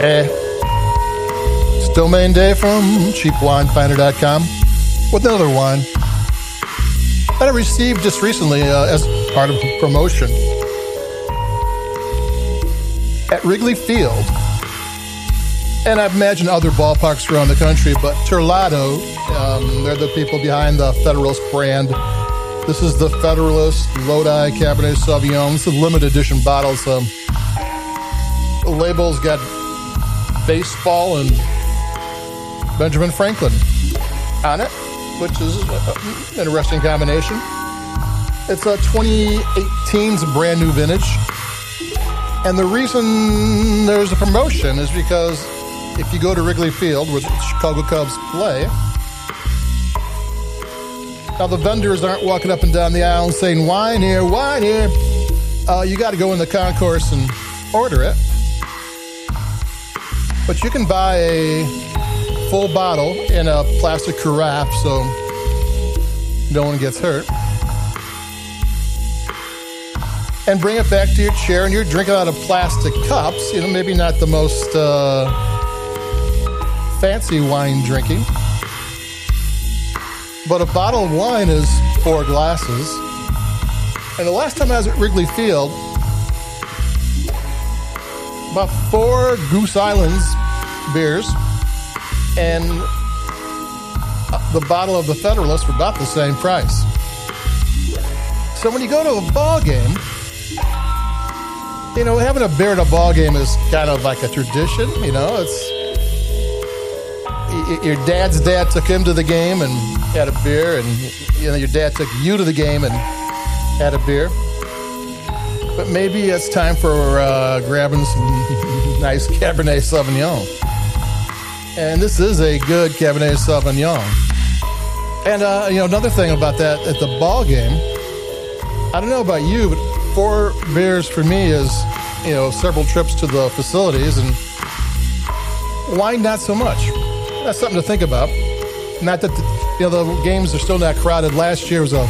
Hey. It's Domain Day from cheapwinefinder.com with another wine that I received just recently uh, as part of promotion at Wrigley Field. And I imagine other ballparks around the country, but Terlato, um, they're the people behind the Federalist brand. This is the Federalist Lodi Cabernet Sauvignon. This is a limited edition bottle. So the label's got baseball and Benjamin Franklin on it, which is an interesting combination. It's a 2018's brand new vintage. And the reason there's a promotion is because if you go to Wrigley Field, where the Chicago Cubs play, now the vendors aren't walking up and down the aisle saying, wine here, wine here. Uh, you got to go in the concourse and order it. But you can buy a full bottle in a plastic carafe so no one gets hurt. And bring it back to your chair and you're drinking out of plastic cups. You know, maybe not the most uh, fancy wine drinking. But a bottle of wine is four glasses. And the last time I was at Wrigley Field, about four Goose Islands beers and uh, the bottle of the Federalist for about the same price. So when you go to a ball game, you know, having a beer at a ball game is kind of like a tradition. You know, it's your dad's dad took him to the game and had a beer, and you know, your dad took you to the game and had a beer. But maybe it's time for uh, grabbing some nice Cabernet Sauvignon. And this is a good Cabernet Sauvignon. And uh, you know, another thing about that at the ball game, I don't know about you, but four beers for me is you know several trips to the facilities, and wine not so much. That's something to think about. Not that the, you know the games are still not crowded. Last year was a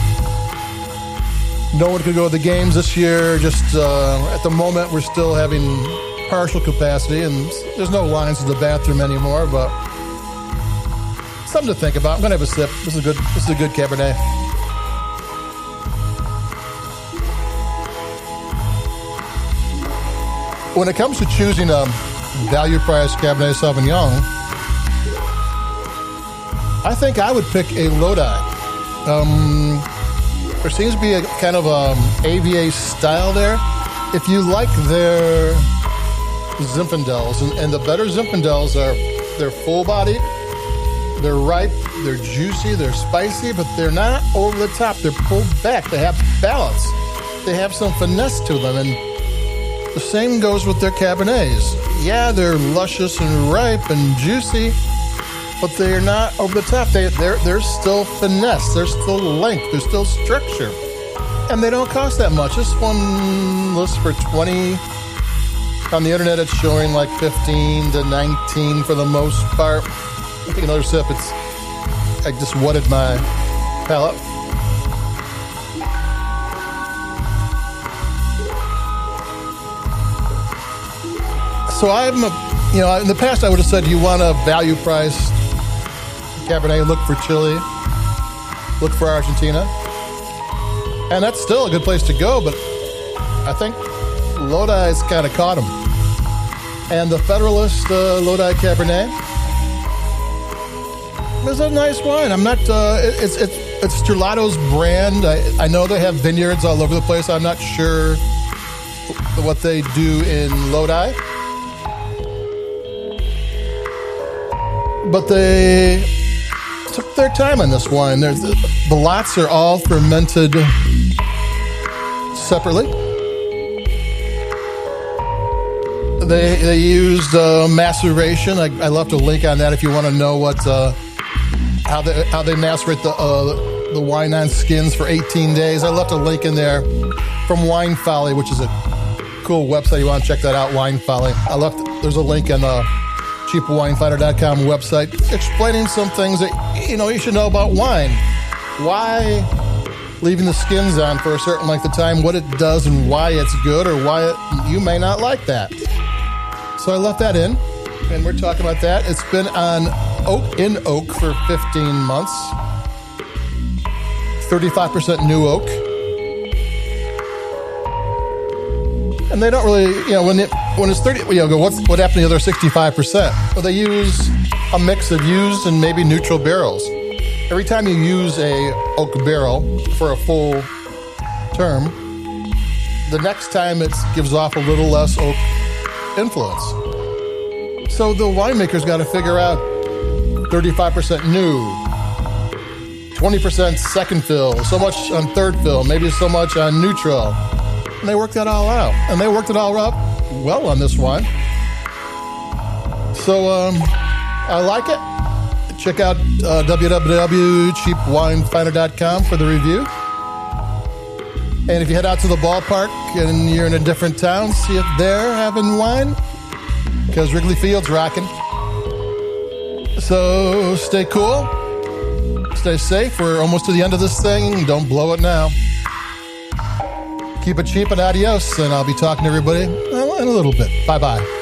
no one could go to the games this year. Just uh, at the moment, we're still having partial capacity, and there's no lines to the bathroom anymore. But something to think about. I'm gonna have a sip. This is a good. This is a good Cabernet. When it comes to choosing a value price Cabernet Sauvignon, I think I would pick a Lodi. Um, there seems to be a kind of um, AVA style there. If you like their Zinfandels, and, and the better Zinfandels are, they're full bodied, they're ripe, they're juicy, they're spicy, but they're not over the top. They're pulled back. They have balance. They have some finesse to them, and the same goes with their Cabernets. Yeah, they're luscious and ripe and juicy, but they're not over the top. They, they're, they're still finesse, there's still length, there's still structure. And they don't cost that much. This one lists for 20 On the internet, it's showing like 15 to 19 for the most part. Another sip. It's I just wetted my palate. So I'm, a, you know, in the past I would have said you want a value priced Cabernet, look for Chile, look for Argentina. And that's still a good place to go, but I think Lodi's kind of caught him. And the Federalist uh, Lodi Cabernet is a nice wine. I'm not, uh, it's, it's, it's Terlato's brand. I, I know they have vineyards all over the place. I'm not sure what they do in Lodi. But they took their time on this wine. There's, the lots are all fermented separately. They, they used uh, maceration. I, I left a link on that if you want to know what uh, how they how they macerate the uh, the wine on skins for 18 days. I left a link in there from Wine Folly, which is a cool website. You want to check that out, Wine Folly. I left there's a link in the cheapwinefinder.com website explaining some things that you know you should know about wine. Why leaving the skins on for a certain length of time, what it does and why it's good or why it, you may not like that. So I left that in. and we're talking about that. It's been on oak in oak for 15 months. 35% new oak. And they don't really, you know, when it when it's 30, you know, go what's what happened to the other 65%? Well, they use a mix of used and maybe neutral barrels. Every time you use a oak barrel for a full term, the next time it gives off a little less oak influence. So the winemaker's got to figure out 35% new, 20% second fill, so much on third fill, maybe so much on neutral. And they worked that all out. And they worked it all out well on this wine. So um, I like it. Check out uh, www.cheapwinefinder.com for the review. And if you head out to the ballpark and you're in a different town, see if they're having wine, because Wrigley Field's rocking. So stay cool, stay safe. We're almost to the end of this thing. Don't blow it now. Keep it cheap and adios, and I'll be talking to everybody in a little bit. Bye bye.